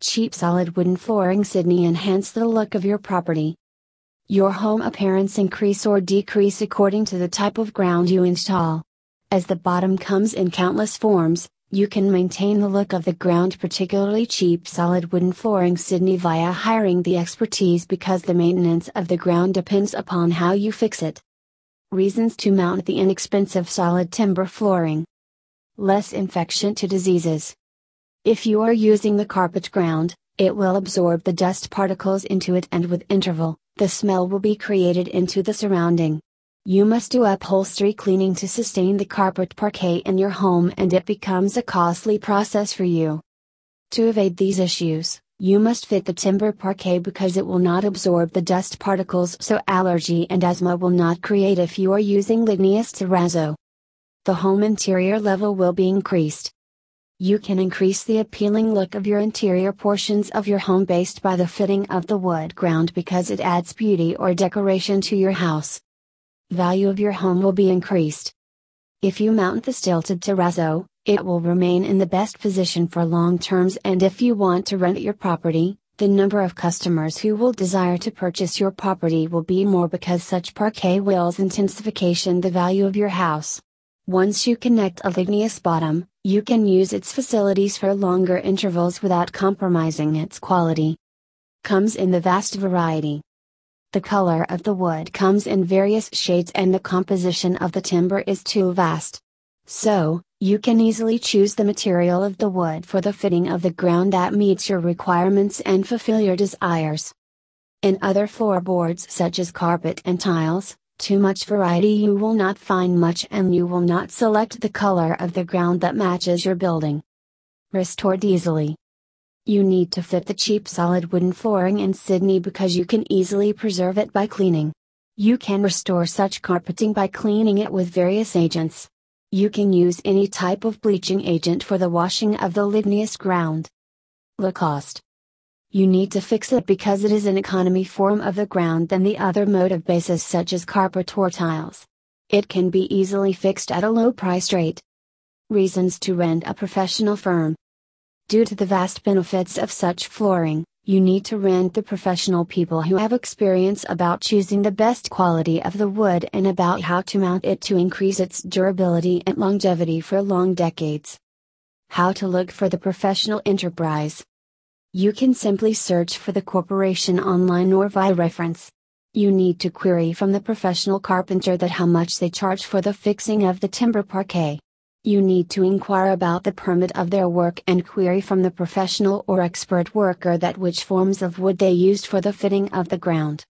cheap solid wooden flooring Sydney enhance the look of your property. Your home appearance increase or decrease according to the type of ground you install. As the bottom comes in countless forms, you can maintain the look of the ground particularly cheap solid wooden flooring Sydney via hiring the expertise because the maintenance of the ground depends upon how you fix it. Reasons to mount the inexpensive solid timber flooring. Less infection to diseases. If you are using the carpet ground, it will absorb the dust particles into it and with interval, the smell will be created into the surrounding. You must do upholstery cleaning to sustain the carpet parquet in your home and it becomes a costly process for you. To evade these issues, you must fit the timber parquet because it will not absorb the dust particles so allergy and asthma will not create if you are using ligneous terrazzo. The home interior level will be increased. You can increase the appealing look of your interior portions of your home based by the fitting of the wood ground because it adds beauty or decoration to your house. Value of your home will be increased. If you mount the stilted terrazzo, it will remain in the best position for long terms and if you want to rent your property, the number of customers who will desire to purchase your property will be more because such parquet wills intensification the value of your house. Once you connect a ligneous bottom, you can use its facilities for longer intervals without compromising its quality. Comes in the vast variety. The color of the wood comes in various shades and the composition of the timber is too vast. So, you can easily choose the material of the wood for the fitting of the ground that meets your requirements and fulfill your desires. In other floorboards such as carpet and tiles, too much variety you will not find much and you will not select the color of the ground that matches your building. Restored easily. You need to fit the cheap solid wooden flooring in Sydney because you can easily preserve it by cleaning. You can restore such carpeting by cleaning it with various agents. You can use any type of bleaching agent for the washing of the ligneous ground. Low cost you need to fix it because it is an economy form of the ground than the other mode of bases such as carpet or tiles. It can be easily fixed at a low price rate. Reasons to rent a professional firm. Due to the vast benefits of such flooring, you need to rent the professional people who have experience about choosing the best quality of the wood and about how to mount it to increase its durability and longevity for long decades. How to look for the professional enterprise. You can simply search for the corporation online or via reference. You need to query from the professional carpenter that how much they charge for the fixing of the timber parquet. You need to inquire about the permit of their work and query from the professional or expert worker that which forms of wood they used for the fitting of the ground.